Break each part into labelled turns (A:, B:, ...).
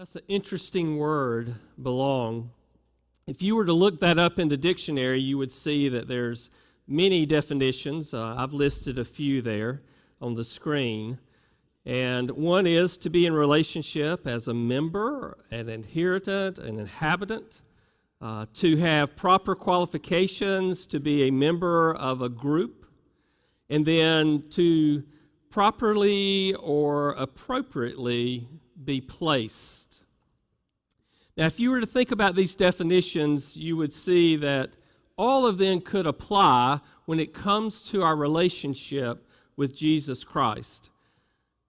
A: That's an interesting word, belong. If you were to look that up in the dictionary, you would see that there's many definitions. Uh, I've listed a few there on the screen. And one is to be in relationship as a member, an inheritant, an inhabitant, uh, to have proper qualifications to be a member of a group, and then to properly or appropriately be placed. Now, if you were to think about these definitions, you would see that all of them could apply when it comes to our relationship with Jesus Christ.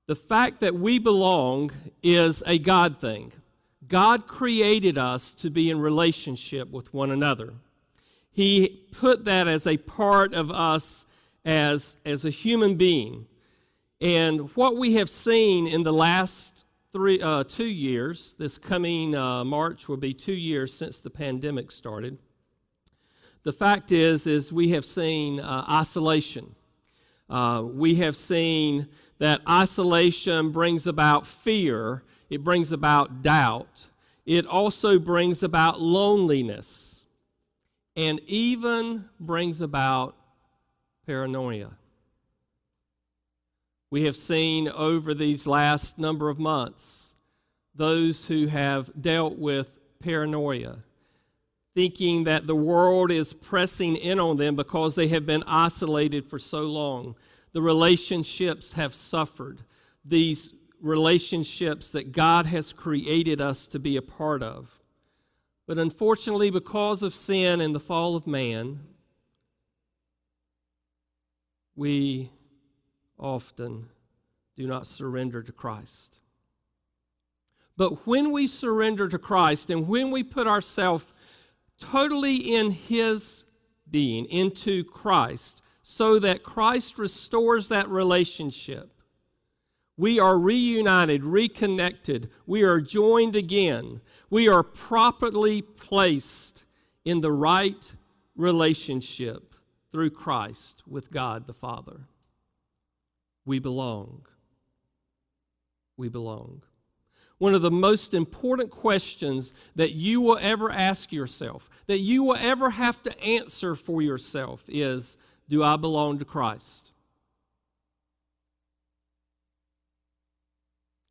A: The fact that we belong is a God thing. God created us to be in relationship with one another. He put that as a part of us as, as a human being. And what we have seen in the last three, uh, two years, this coming uh, March will be two years since the pandemic started. The fact is, is we have seen uh, isolation. Uh, we have seen that isolation brings about fear. It brings about doubt. It also brings about loneliness and even brings about paranoia. We have seen over these last number of months those who have dealt with paranoia, thinking that the world is pressing in on them because they have been isolated for so long. The relationships have suffered. These relationships that God has created us to be a part of. But unfortunately, because of sin and the fall of man, we often do not surrender to Christ. But when we surrender to Christ and when we put ourselves totally in His being, into Christ, so that Christ restores that relationship, we are reunited, reconnected, we are joined again, we are properly placed in the right relationship through Christ with God the Father. We belong. We belong. One of the most important questions that you will ever ask yourself, that you will ever have to answer for yourself, is Do I belong to Christ?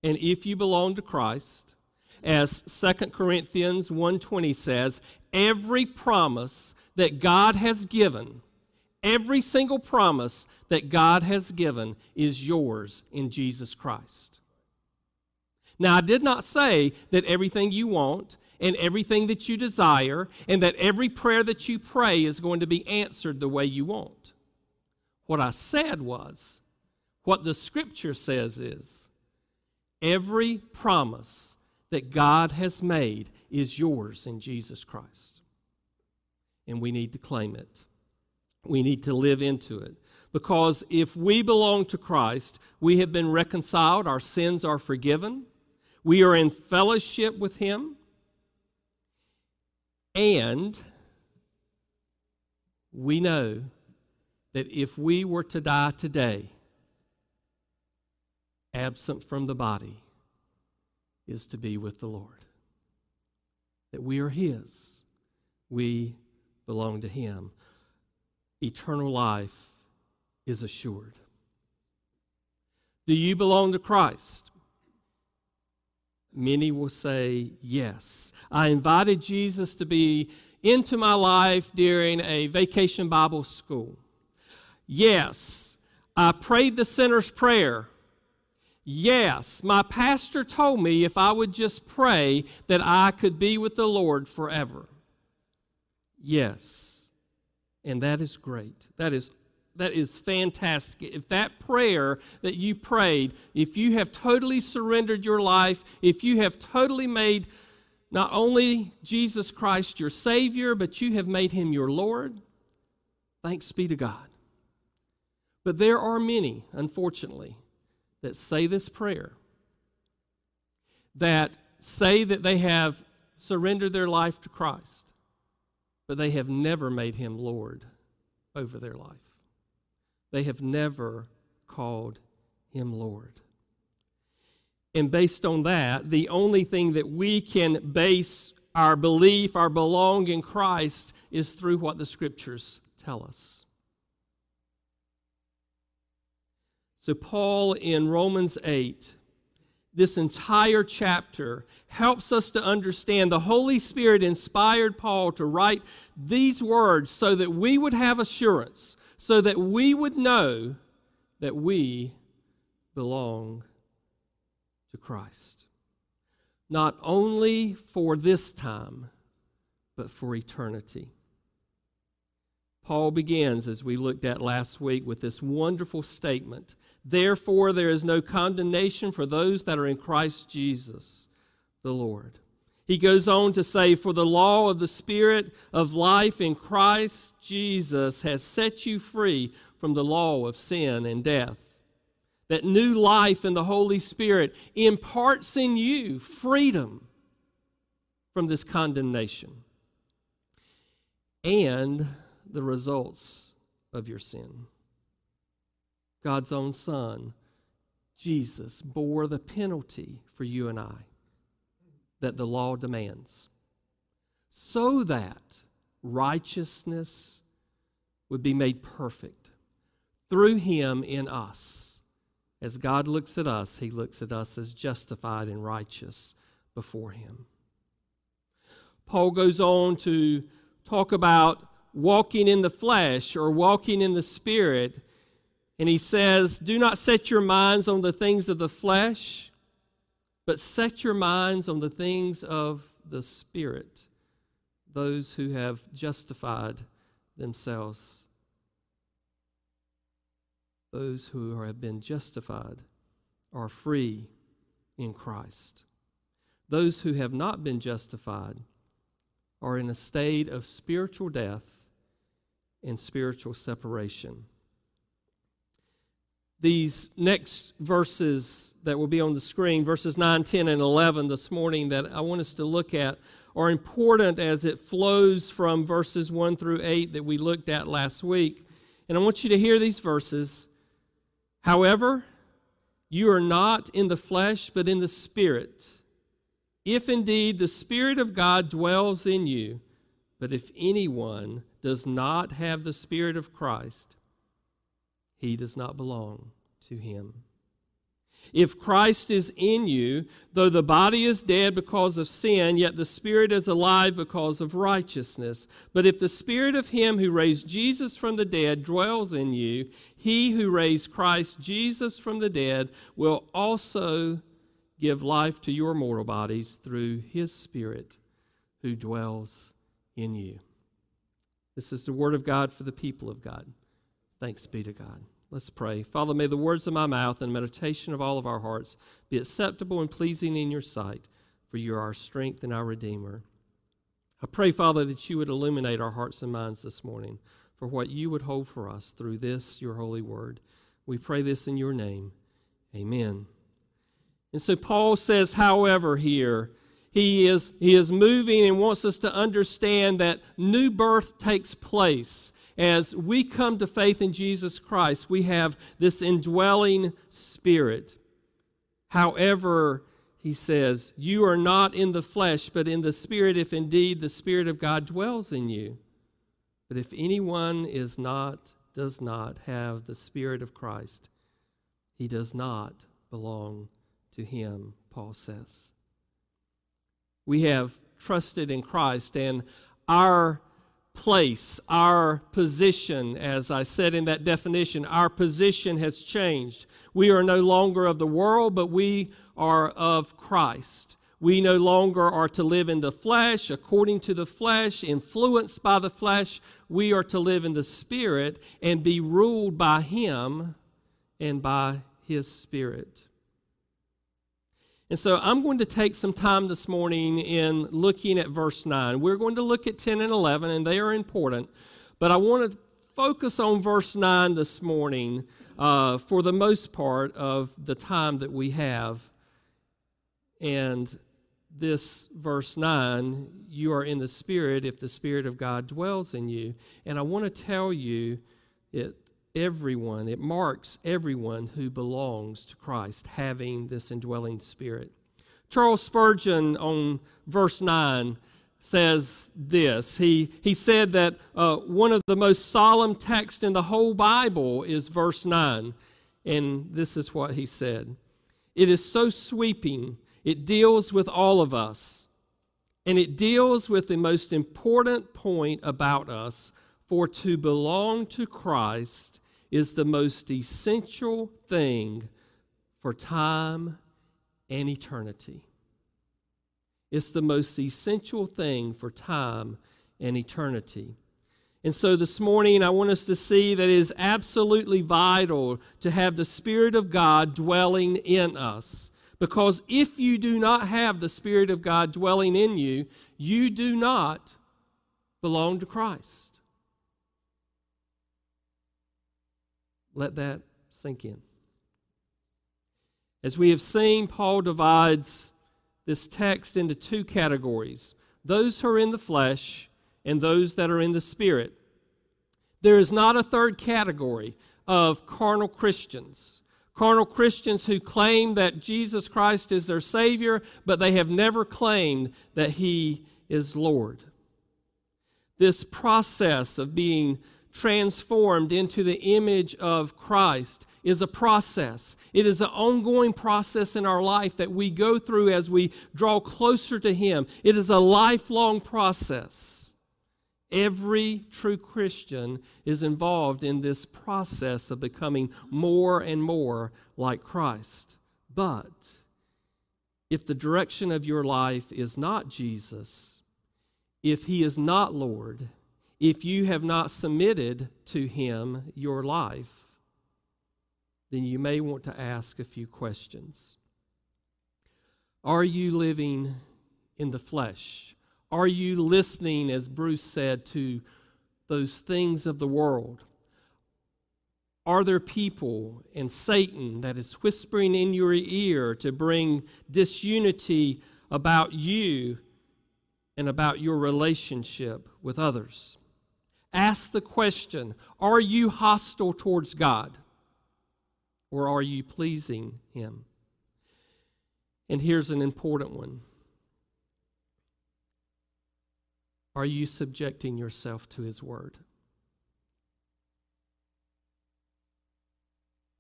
A: And if you belong to Christ, as 2 Corinthians 1:20 says, every promise that God has given Every single promise that God has given is yours in Jesus Christ. Now, I did not say that everything you want and everything that you desire and that every prayer that you pray is going to be answered the way you want. What I said was, what the scripture says is, every promise that God has made is yours in Jesus Christ. And we need to claim it. We need to live into it. Because if we belong to Christ, we have been reconciled, our sins are forgiven, we are in fellowship with Him, and we know that if we were to die today, absent from the body is to be with the Lord. That we are His, we belong to Him eternal life is assured. Do you belong to Christ? Many will say, Yes. I invited Jesus to be into my life during a vacation Bible school. Yes. I prayed the sinner's prayer. Yes. My pastor told me if I would just pray that I could be with the Lord forever. Yes. And that is great. That is that is fantastic. If that prayer that you prayed, if you have totally surrendered your life, if you have totally made not only Jesus Christ your Savior, but you have made him your Lord, thanks be to God. But there are many, unfortunately, that say this prayer, that say that they have surrendered their life to Christ but they have never made him Lord over their life. They have never called him Lord. And based on that, the only thing that we can base our belief, our belong in Christ, is through what the scriptures tell us. So, Paul in Romans 8, this entire chapter helps us to understand the Holy Spirit inspired Paul to write these words so that we would have assurance, so that we would know that we belong to Christ. Not only for this time, but for eternity. Paul begins, as we looked at last week, with this wonderful statement Therefore, there is no condemnation for those that are in Christ Jesus the Lord. He goes on to say, For the law of the Spirit of life in Christ Jesus has set you free from the law of sin and death. That new life in the Holy Spirit imparts in you freedom from this condemnation and the results of your sin. God's own Son, Jesus, bore the penalty for you and I that the law demands, so that righteousness would be made perfect through him in us. As God looks at us, he looks at us as justified and righteous before him. Paul goes on to talk about walking in the flesh or walking in the spirit. And he says, Do not set your minds on the things of the flesh, but set your minds on the things of the Spirit, those who have justified themselves. Those who have been justified are free in Christ. Those who have not been justified are in a state of spiritual death and spiritual separation. These next verses that will be on the screen, verses 9, 10, and 11 this morning, that I want us to look at, are important as it flows from verses 1 through 8 that we looked at last week. And I want you to hear these verses. However, you are not in the flesh, but in the Spirit if indeed the Spirit of God dwells in you, but if anyone does not have the Spirit of Christ, he does not belong to him. If Christ is in you, though the body is dead because of sin, yet the Spirit is alive because of righteousness. But if the Spirit of Him who raised Jesus from the dead dwells in you, He who raised Christ Jesus from the dead will also give life to your mortal bodies through his Spirit who dwells in you. This is the word of God for the people of God. Thanks be to God. Let's pray. Father, may the words of my mouth and meditation of all of our hearts be acceptable and pleasing in your sight, for you are our strength and our Redeemer. I pray, Father, that you would illuminate our hearts and minds this morning for what you would hold for us through this, your holy word. We pray this in your name. Amen. And so Paul says, however, here, he is, he is moving and wants us to understand that new birth takes place. As we come to faith in Jesus Christ, we have this indwelling spirit. However, he says, You are not in the flesh, but in the spirit, if indeed the spirit of God dwells in you. But if anyone is not, does not have the spirit of Christ, he does not belong to him, Paul says. We have trusted in Christ, and our place, our position, as I said in that definition, our position has changed. We are no longer of the world, but we are of Christ. We no longer are to live in the flesh, according to the flesh, influenced by the flesh. We are to live in the Spirit and be ruled by Him and by His Spirit. And so I'm going to take some time this morning in looking at verse 9. We're going to look at 10 and 11, and they are important. But I want to focus on verse 9 this morning uh, for the most part of the time that we have. And this verse 9, you are in the Spirit if the Spirit of God dwells in you. And I want to tell you it everyone, it marks everyone who belongs to Christ, having this indwelling spirit. Charles Spurgeon on verse 9 says this. He, he said that uh, one of the most solemn texts in the whole Bible is verse 9. And this is what he said It is so sweeping, it deals with all of us. And it deals with the most important point about us for to belong to Christ is the most essential thing for time and eternity. It's the most essential thing for time and eternity. And so this morning, I want us to see that it is absolutely vital to have the Spirit of God dwelling in us. Because if you do not have the Spirit of God dwelling in you, you do not belong to Christ. Let that sink in. As we have seen, Paul divides this text into two categories those who are in the flesh and those that are in the spirit. There is not a third category of carnal Christians. Carnal Christians who claim that Jesus Christ is their Savior, but they have never claimed that He is Lord. This process of being transformed into the image of Christ is a process. It is an ongoing process in our life that we go through as we draw closer to Him. It is a lifelong process. Every true Christian is involved in this process of becoming more and more like Christ. But if the direction of your life is not Jesus, if He is not Lord, if you have not submitted to Him your life, then you may want to ask a few questions. Are you living in the flesh? Are you listening, as Bruce said, to those things of the world? Are there people and Satan that is whispering in your ear to bring disunity about you and about your relationship with others? Ask the question Are you hostile towards God? Or are you pleasing Him? And here's an important one Are you subjecting yourself to His Word?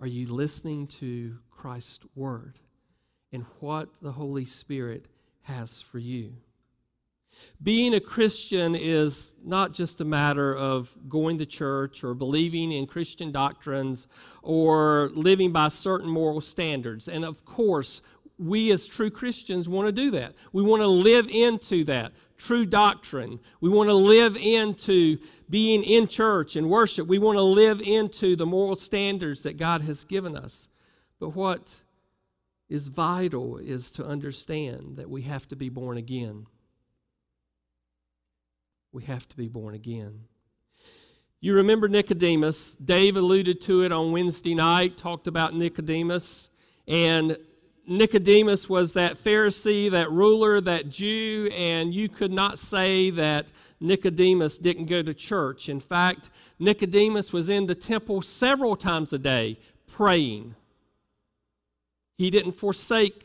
A: Are you listening to Christ's Word and what the Holy Spirit has for you? Being a Christian is not just a matter of going to church or believing in Christian doctrines or living by certain moral standards. And of course, we as true Christians want to do that. We want to live into that true doctrine. We want to live into being in church and worship. We want to live into the moral standards that God has given us. But what is vital is to understand that we have to be born again we have to be born again. You remember Nicodemus. Dave alluded to it on Wednesday night, talked about Nicodemus. And Nicodemus was that Pharisee, that ruler, that Jew, and you could not say that Nicodemus didn't go to church. In fact, Nicodemus was in the temple several times a day praying. He didn't forsake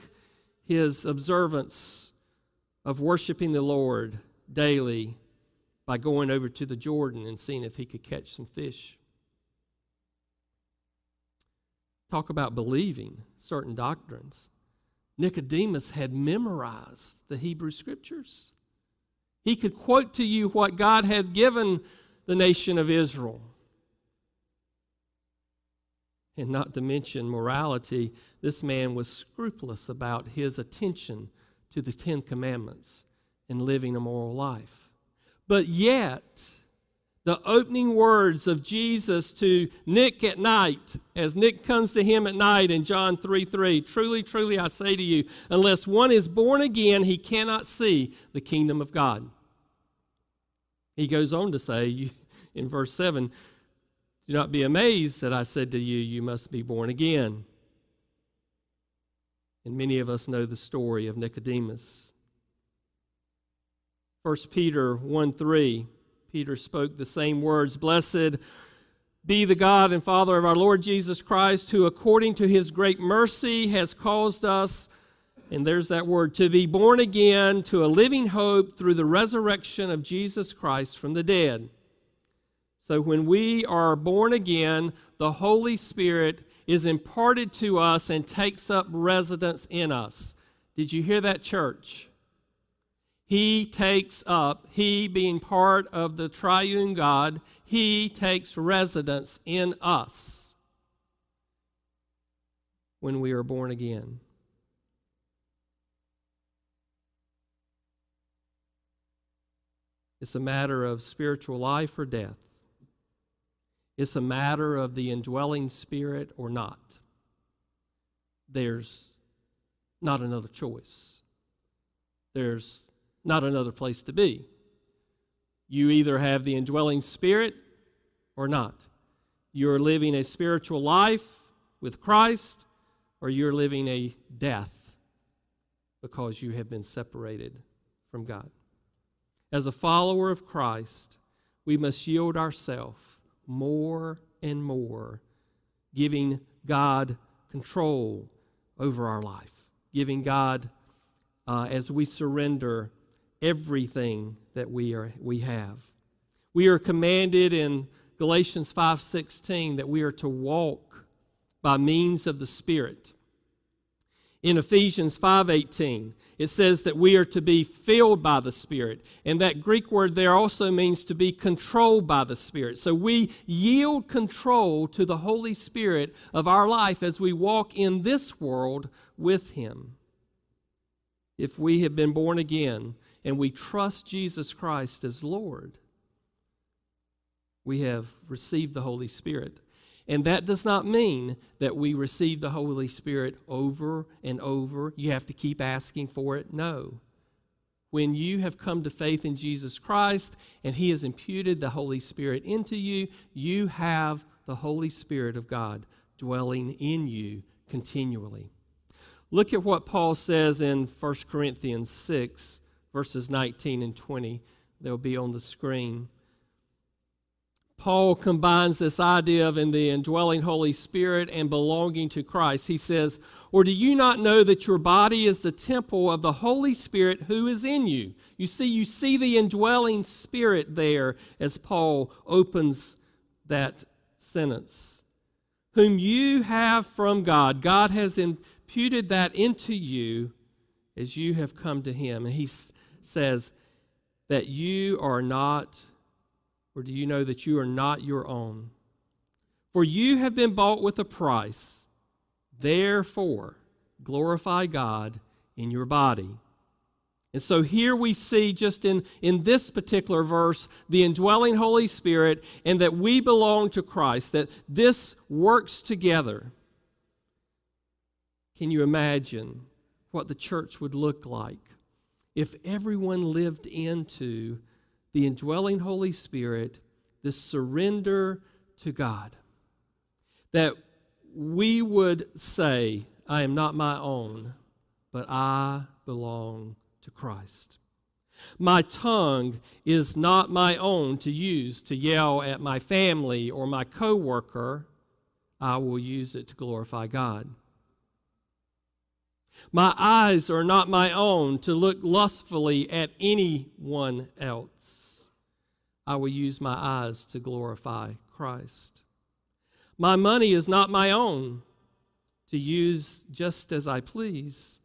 A: his observance of worshiping the Lord daily by going over to the Jordan and seeing if he could catch some fish. Talk about believing certain doctrines. Nicodemus had memorized the Hebrew Scriptures. He could quote to you what God had given the nation of Israel. And not to mention morality, this man was scrupulous about his attention to the Ten Commandments and living a moral life. But yet, the opening words of Jesus to Nick at night, as Nick comes to him at night in John 3 3, truly, truly, I say to you, unless one is born again, he cannot see the kingdom of God. He goes on to say in verse 7 Do not be amazed that I said to you, You must be born again. And many of us know the story of Nicodemus. 1 Peter 1 3, Peter spoke the same words Blessed be the God and Father of our Lord Jesus Christ, who according to his great mercy has caused us, and there's that word, to be born again to a living hope through the resurrection of Jesus Christ from the dead. So when we are born again, the Holy Spirit is imparted to us and takes up residence in us. Did you hear that, church? He takes up, He being part of the triune God, He takes residence in us when we are born again. It's a matter of spiritual life or death. It's a matter of the indwelling spirit or not. There's not another choice. There's not another place to be. You either have the indwelling spirit or not. You're living a spiritual life with Christ or you're living a death because you have been separated from God. As a follower of Christ, we must yield ourselves more and more, giving God control over our life, giving God, uh, as we surrender everything that we, are, we have. We are commanded in Galatians 5:16 that we are to walk by means of the Spirit. In Ephesians 5:18, it says that we are to be filled by the Spirit. And that Greek word there also means to be controlled by the Spirit. So we yield control to the Holy Spirit of our life as we walk in this world with Him. If we have been born again, and we trust Jesus Christ as Lord, we have received the Holy Spirit. And that does not mean that we receive the Holy Spirit over and over. You have to keep asking for it. No. When you have come to faith in Jesus Christ and He has imputed the Holy Spirit into you, you have the Holy Spirit of God dwelling in you continually. Look at what Paul says in 1 Corinthians 6 verses 19 and 20. They'll be on the screen. Paul combines this idea of in the indwelling Holy Spirit and belonging to Christ. He says, Or do you not know that your body is the temple of the Holy Spirit who is in you? You see, you see the indwelling Spirit there as Paul opens that sentence. Whom you have from God. God has imputed that into you as you have come to Him. And He's says that you are not, or do you know that you are not your own? For you have been bought with a price. Therefore, glorify God in your body. And so here we see, just in, in this particular verse, the indwelling Holy Spirit and that we belong to Christ, that this works together. Can you imagine what the church would look like if everyone lived into the indwelling Holy Spirit, this surrender to God. That we would say, I am not my own, but I belong to Christ. My tongue is not my own to use to yell at my family or my coworker. I will use it to glorify God. My eyes are not my own to look lustfully at anyone else. I will use my eyes to glorify Christ. My money is not my own to use just as I please.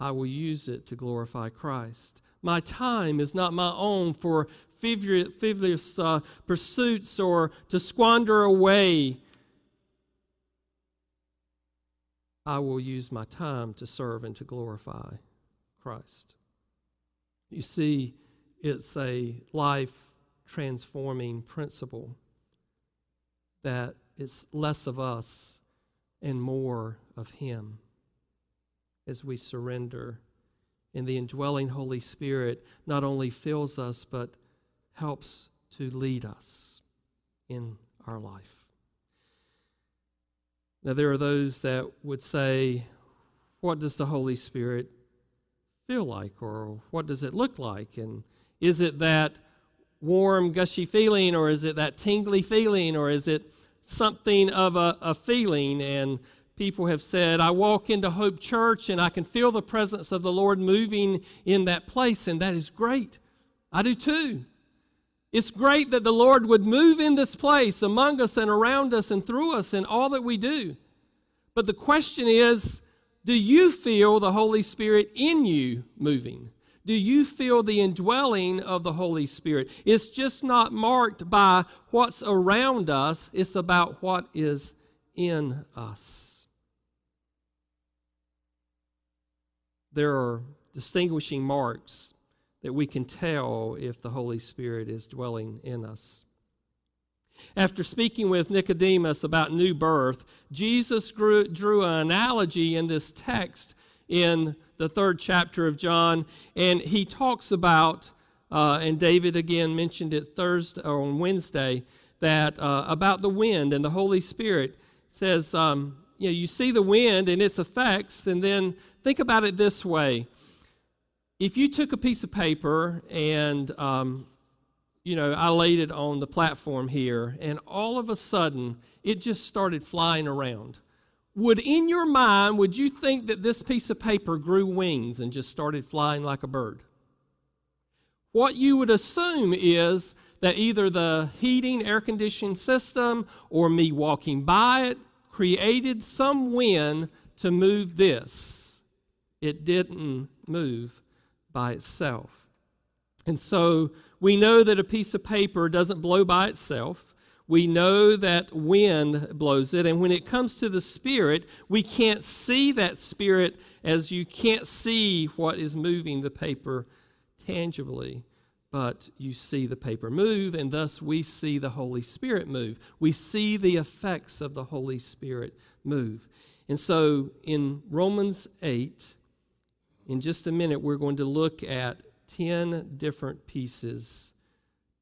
A: I will use it to glorify Christ. My time is not my own for frivolous uh, pursuits or to squander away I will use my time to serve and to glorify Christ. You see, it's a life transforming principle that it's less of us and more of Him as we surrender. And the indwelling Holy Spirit not only fills us, but helps to lead us in our life. Now, there are those that would say, What does the Holy Spirit feel like? Or what does it look like? And is it that warm, gushy feeling, or is it that tingly feeling, or is it something of a, a feeling? And people have said, I walk into Hope Church and I can feel the presence of the Lord moving in that place, and that is great. I do too. It's great that the Lord would move in this place among us and around us and through us in all that we do. But the question is do you feel the Holy Spirit in you moving? Do you feel the indwelling of the Holy Spirit? It's just not marked by what's around us, it's about what is in us. There are distinguishing marks that we can tell if the Holy Spirit is dwelling in us. After speaking with Nicodemus about new birth, Jesus drew, drew an analogy in this text in the third chapter of John, and he talks about, uh, and David again mentioned it Thursday or on Wednesday, that uh, about the wind and the Holy Spirit says, um, you know, you see the wind and its effects, and then think about it this way if you took a piece of paper and um, you know i laid it on the platform here and all of a sudden it just started flying around. Would in your mind would you think that this piece of paper grew wings and just started flying like a bird? What you would assume is that either the heating air conditioning system or me walking by it created some wind to move this. It didn't move by itself. And so we know that a piece of paper doesn't blow by itself. We know that wind blows it. And when it comes to the Spirit, we can't see that Spirit as you can't see what is moving the paper tangibly. But you see the paper move, and thus we see the Holy Spirit move. We see the effects of the Holy Spirit move. And so in Romans 8, in just a minute, we're going to look at 10 different pieces,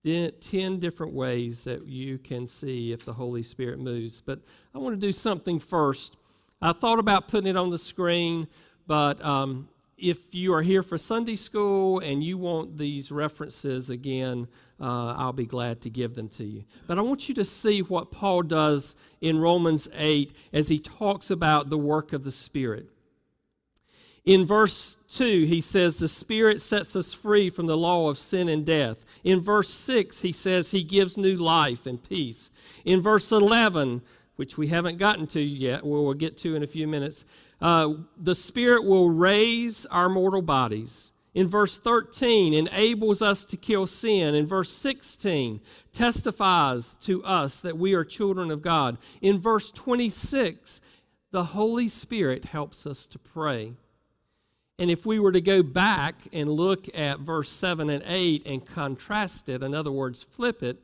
A: 10 different ways that you can see if the Holy Spirit moves. But I want to do something first. I thought about putting it on the screen, but um, if you are here for Sunday school and you want these references again, uh, I'll be glad to give them to you. But I want you to see what Paul does in Romans 8 as he talks about the work of the Spirit. In verse 2, he says, The Spirit sets us free from the law of sin and death. In verse 6, he says, He gives new life and peace. In verse 11, which we haven't gotten to yet, we'll get to in a few minutes, uh, the Spirit will raise our mortal bodies. In verse 13, enables us to kill sin. In verse 16, testifies to us that we are children of God. In verse 26, the Holy Spirit helps us to pray. And if we were to go back and look at verse 7 and 8 and contrast it, in other words, flip it,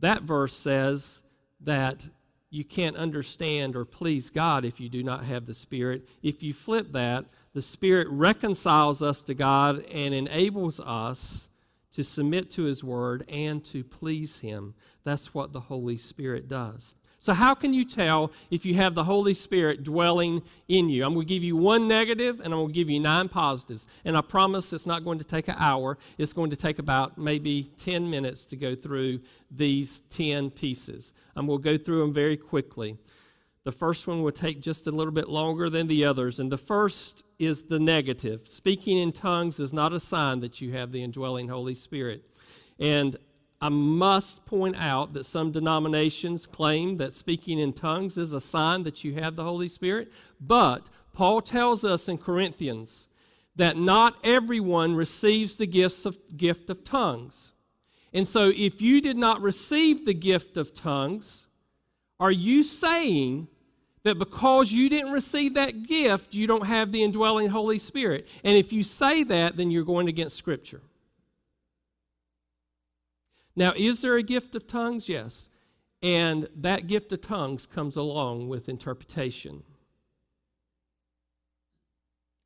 A: that verse says that you can't understand or please God if you do not have the Spirit. If you flip that, the Spirit reconciles us to God and enables us to submit to His Word and to please Him. That's what the Holy Spirit does. So, how can you tell if you have the Holy Spirit dwelling in you? I'm going to give you one negative and I'm going to give you nine positives. And I promise it's not going to take an hour, it's going to take about maybe 10 minutes to go through these 10 pieces. I'm going to go through them very quickly. The first one will take just a little bit longer than the others. And the first is the negative. Speaking in tongues is not a sign that you have the indwelling Holy Spirit. And I must point out that some denominations claim that speaking in tongues is a sign that you have the Holy Spirit, but Paul tells us in Corinthians that not everyone receives the gifts of, gift of tongues. And so, if you did not receive the gift of tongues, are you saying that because you didn't receive that gift, you don't have the indwelling Holy Spirit? And if you say that, then you're going against Scripture. Now, is there a gift of tongues? Yes. And that gift of tongues comes along with interpretation.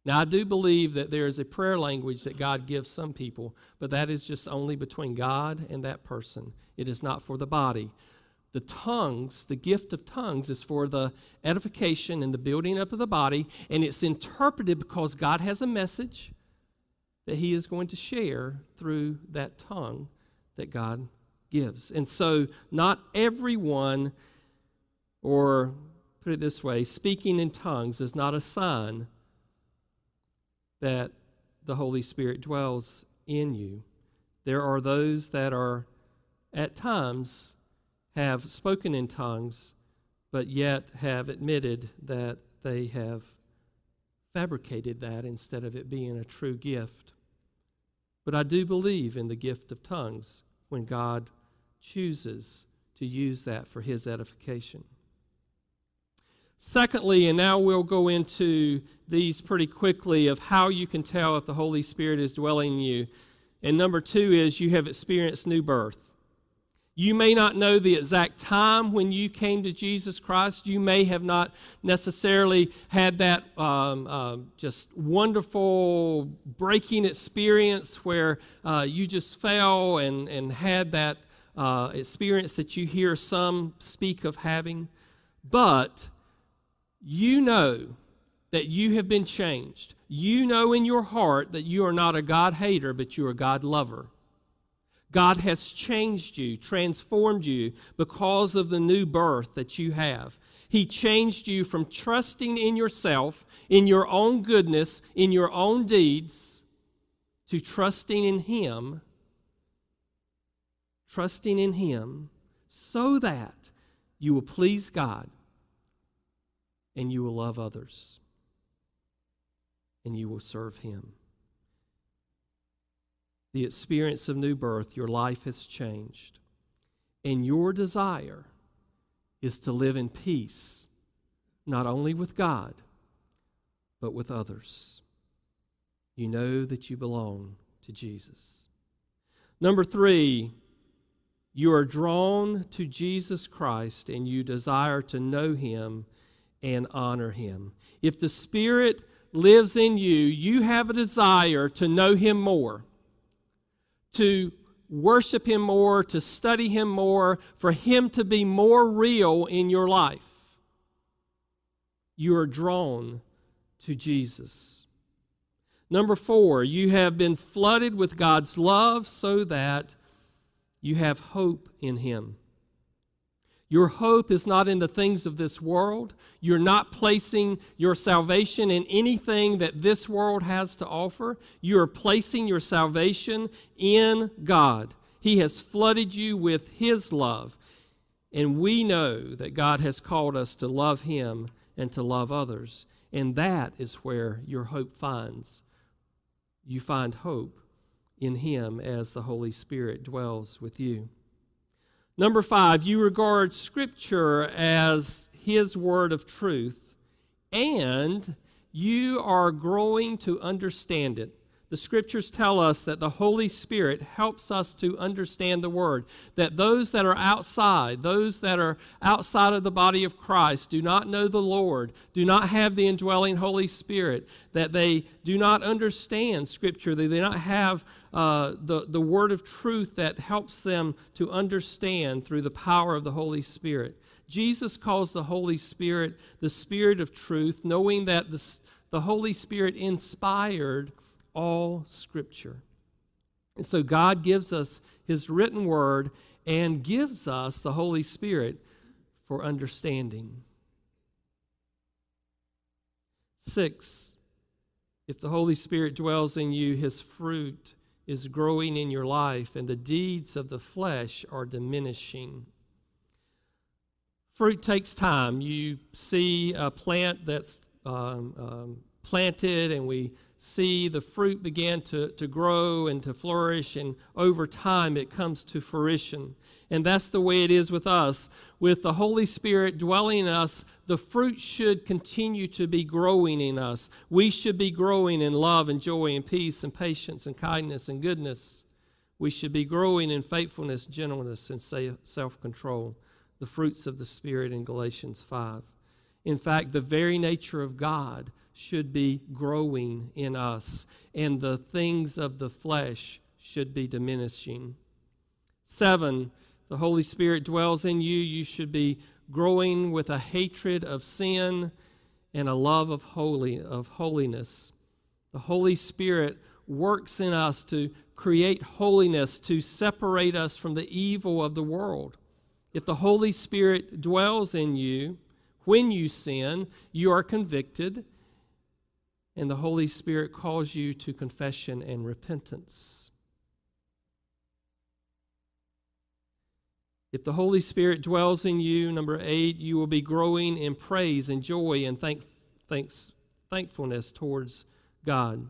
A: Now, I do believe that there is a prayer language that God gives some people, but that is just only between God and that person. It is not for the body. The tongues, the gift of tongues, is for the edification and the building up of the body, and it's interpreted because God has a message that He is going to share through that tongue that God gives. And so, not everyone, or put it this way, speaking in tongues is not a sign that the Holy Spirit dwells in you. There are those that are at times have spoken in tongues, but yet have admitted that they have fabricated that instead of it being a true gift. But I do believe in the gift of tongues when God chooses to use that for his edification. Secondly, and now we'll go into these pretty quickly of how you can tell if the Holy Spirit is dwelling in you. And number two is you have experienced new birth. You may not know the exact time when you came to Jesus Christ. You may have not necessarily had that um, uh, just wonderful breaking experience where uh, you just fell and, and had that uh, experience that you hear some speak of having. But you know that you have been changed. You know in your heart that you are not a God hater, but you are a God lover. God has changed you, transformed you because of the new birth that you have. He changed you from trusting in yourself, in your own goodness, in your own deeds, to trusting in Him. Trusting in Him so that you will please God and you will love others and you will serve Him the experience of new birth, your life has changed. And your desire is to live in peace, not only with God, but with others. You know that you belong to Jesus. Number three, you are drawn to Jesus Christ and you desire to know him and honor him. If the Spirit lives in you, you have a desire to know him more to worship Him more, to study Him more, for Him to be more real in your life. You are drawn to Jesus. Number four, you have been flooded with God's love so that you have hope in Him. Your hope is not in the things of this world. You're not placing your salvation in anything that this world has to offer. You are placing your salvation in God. He has flooded you with His love. And we know that God has called us to love Him and to love others. And that is where your hope finds. You find hope in Him as the Holy Spirit dwells with you. Number five, you regard Scripture as His word of truth, and you are growing to understand it. The scriptures tell us that the Holy Spirit helps us to understand the Word. That those that are outside, those that are outside of the body of Christ, do not know the Lord, do not have the indwelling Holy Spirit, that they do not understand Scripture, they do not have uh, the, the word of truth that helps them to understand through the power of the Holy Spirit. Jesus calls the Holy Spirit the Spirit of truth, knowing that the, the Holy Spirit inspired all Scripture. And so God gives us His written word and gives us the Holy Spirit for understanding. Six, if the Holy Spirit dwells in you, His fruit is growing in your life and the deeds of the flesh are diminishing. Fruit takes time. You see a plant that's um, um, planted, and we see the fruit begin to, to grow and to flourish, and over time it comes to fruition. And that's the way it is with us. With the Holy Spirit dwelling in us, the fruit should continue to be growing in us. We should be growing in love and joy and peace and patience and kindness and goodness. We should be growing in faithfulness, gentleness, and self control, the fruits of the Spirit in Galatians 5. In fact, the very nature of God should be growing in us, and the things of the flesh should be diminishing. Seven, the Holy Spirit dwells in you. You should be growing with a hatred of sin and a love of holy of holiness. The Holy Spirit works in us to create holiness, to separate us from the evil of the world. If the Holy Spirit dwells in you, when you sin, you are convicted, and the Holy Spirit calls you to confession and repentance. If the Holy Spirit dwells in you, number eight, you will be growing in praise and joy and thank, thanks, thankfulness towards God.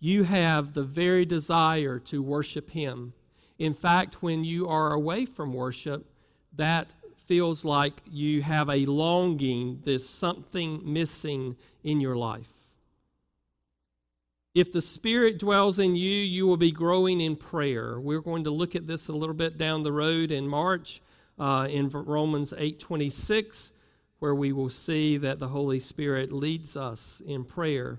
A: You have the very desire to worship Him. In fact, when you are away from worship, that feels like you have a longing, there's something missing in your life. If the Spirit dwells in you, you will be growing in prayer. We're going to look at this a little bit down the road in March uh, in Romans 8:26, where we will see that the Holy Spirit leads us in prayer.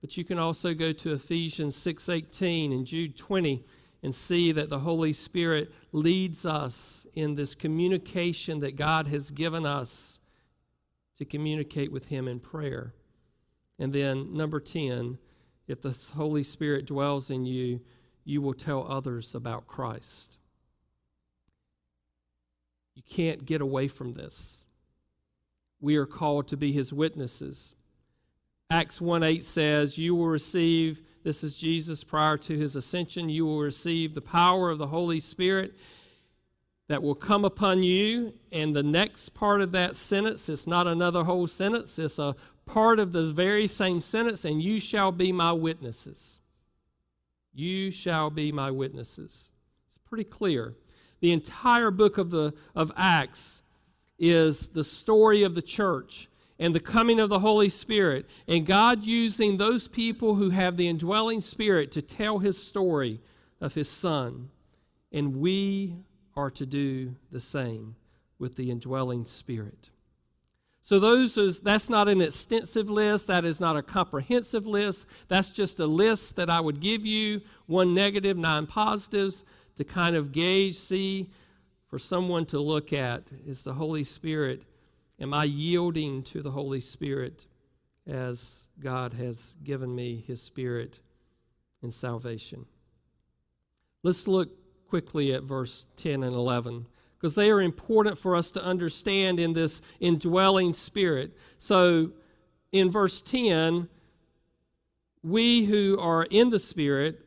A: But you can also go to Ephesians 6:18 and Jude 20 and see that the Holy Spirit leads us in this communication that God has given us to communicate with Him in prayer. And then, number 10, if the Holy Spirit dwells in you, you will tell others about Christ. You can't get away from this. We are called to be his witnesses. Acts 1 8 says, You will receive, this is Jesus prior to his ascension, you will receive the power of the Holy Spirit that will come upon you. And the next part of that sentence, it's not another whole sentence, it's a part of the very same sentence, and you shall be my witnesses. You shall be my witnesses. It's pretty clear. The entire book of, the, of Acts is the story of the church and the coming of the Holy Spirit, and God using those people who have the indwelling Spirit to tell His story of His Son. And we are to do the same with the indwelling Spirit. So those is that's not an extensive list, that is not a comprehensive list. That's just a list that I would give you, one negative, nine positives to kind of gauge, see for someone to look at is the Holy Spirit. Am I yielding to the Holy Spirit as God has given me his spirit in salvation? Let's look quickly at verse 10 and 11 because they are important for us to understand in this indwelling spirit. So in verse 10, we who are in the spirit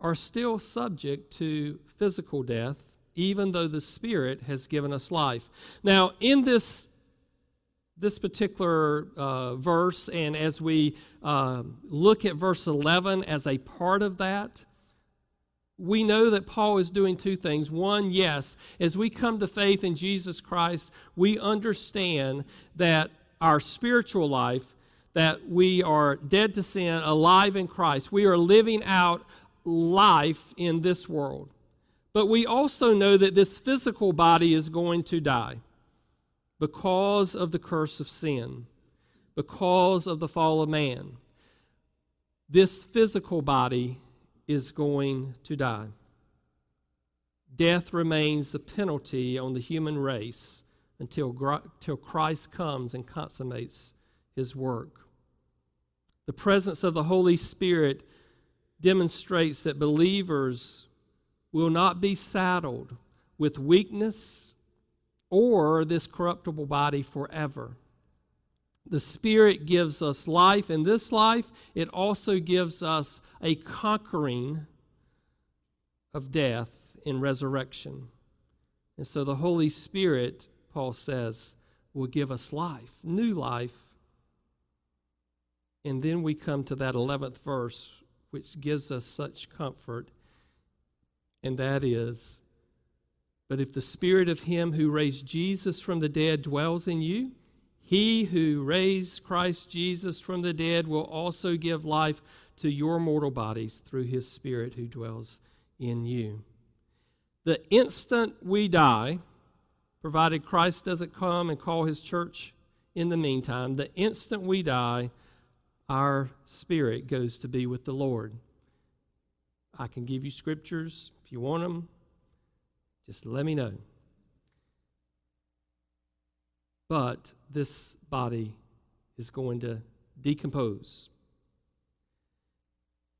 A: are still subject to physical death, even though the spirit has given us life. Now, in this this particular uh, verse, and as we uh, look at verse 11 as a part of that, we know that Paul is doing two things. One, yes, as we come to faith in Jesus Christ, we understand that our spiritual life, that we are dead to sin, alive in Christ. We are living out life in this world. But we also know that this physical body is going to die because of the curse of sin, because of the fall of man. This physical body is going to die. Death remains the penalty on the human race until, until Christ comes and consummates his work. The presence of the Holy Spirit demonstrates that believers will not be saddled with weakness or this corruptible body forever. The Spirit gives us life in this life, it also gives us a conquering of death in resurrection. And so the Holy Spirit, Paul says, will give us life, new life. And then we come to that 11th verse, which gives us such comfort, and that is But if the Spirit of Him who raised Jesus from the dead dwells in you, he who raised Christ Jesus from the dead will also give life to your mortal bodies through his Spirit who dwells in you. The instant we die, provided Christ doesn't come and call his church in the meantime, the instant we die, our spirit goes to be with the Lord. I can give you scriptures if you want them. Just let me know. But this body is going to decompose.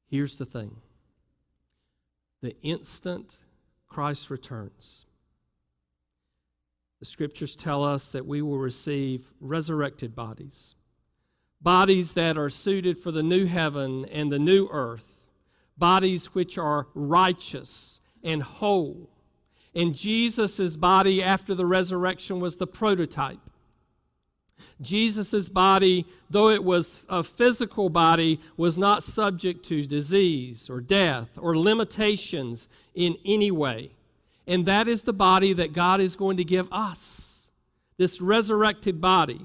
A: Here's the thing the instant Christ returns, the scriptures tell us that we will receive resurrected bodies, bodies that are suited for the new heaven and the new earth, bodies which are righteous and whole. And Jesus' body after the resurrection was the prototype. Jesus' body, though it was a physical body, was not subject to disease or death or limitations in any way. And that is the body that God is going to give us this resurrected body.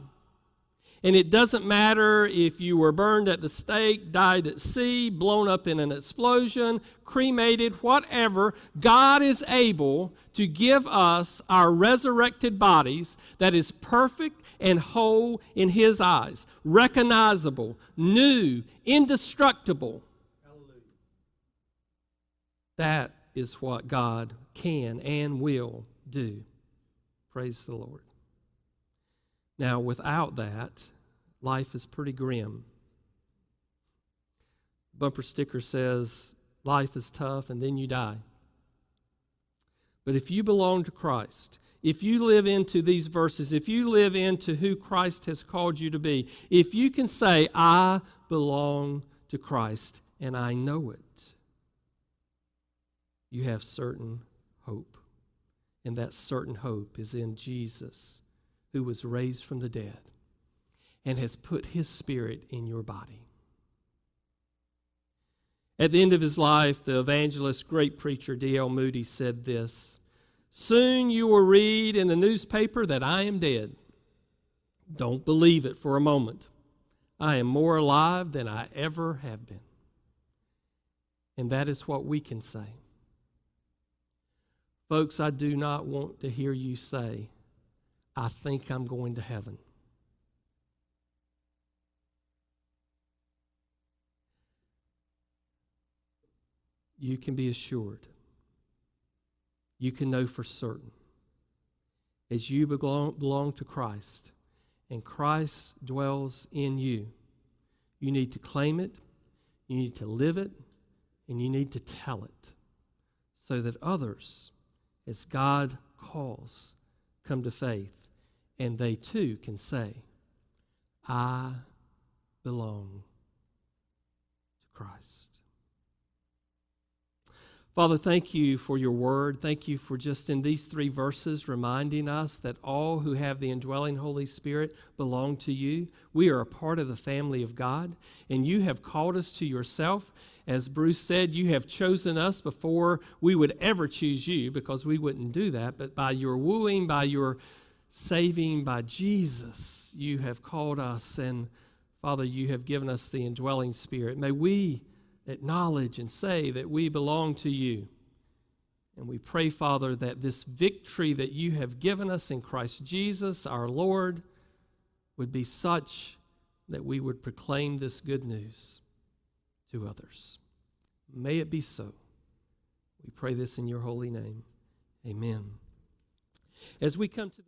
A: And it doesn't matter if you were burned at the stake, died at sea, blown up in an explosion, cremated, whatever. God is able to give us our resurrected bodies that is perfect and whole in His eyes, recognizable, new, indestructible. Hallelujah. That is what God can and will do. Praise the Lord. Now, without that, life is pretty grim. Bumper sticker says, Life is tough and then you die. But if you belong to Christ, if you live into these verses, if you live into who Christ has called you to be, if you can say, I belong to Christ and I know it, you have certain hope. And that certain hope is in Jesus, who was raised from the dead and has put his spirit in your body. At the end of his life, the evangelist, great preacher D.L. Moody said this Soon you will read in the newspaper that I am dead. Don't believe it for a moment. I am more alive than I ever have been. And that is what we can say. Folks, I do not want to hear you say, I think I'm going to heaven. You can be assured, you can know for certain, as you belong, belong to Christ and Christ dwells in you, you need to claim it, you need to live it, and you need to tell it so that others, as God calls, come to faith and they too can say, I belong to Christ. Father, thank you for your word. Thank you for just in these three verses reminding us that all who have the indwelling Holy Spirit belong to you. We are a part of the family of God, and you have called us to yourself. As Bruce said, you have chosen us before we would ever choose you because we wouldn't do that. But by your wooing, by your saving, by Jesus, you have called us. And Father, you have given us the indwelling Spirit. May we acknowledge and say that we belong to you. And we pray, Father, that this victory that you have given us in Christ Jesus, our Lord, would be such that we would proclaim this good news to others. May it be so. We pray this in your holy name. Amen. As we come to the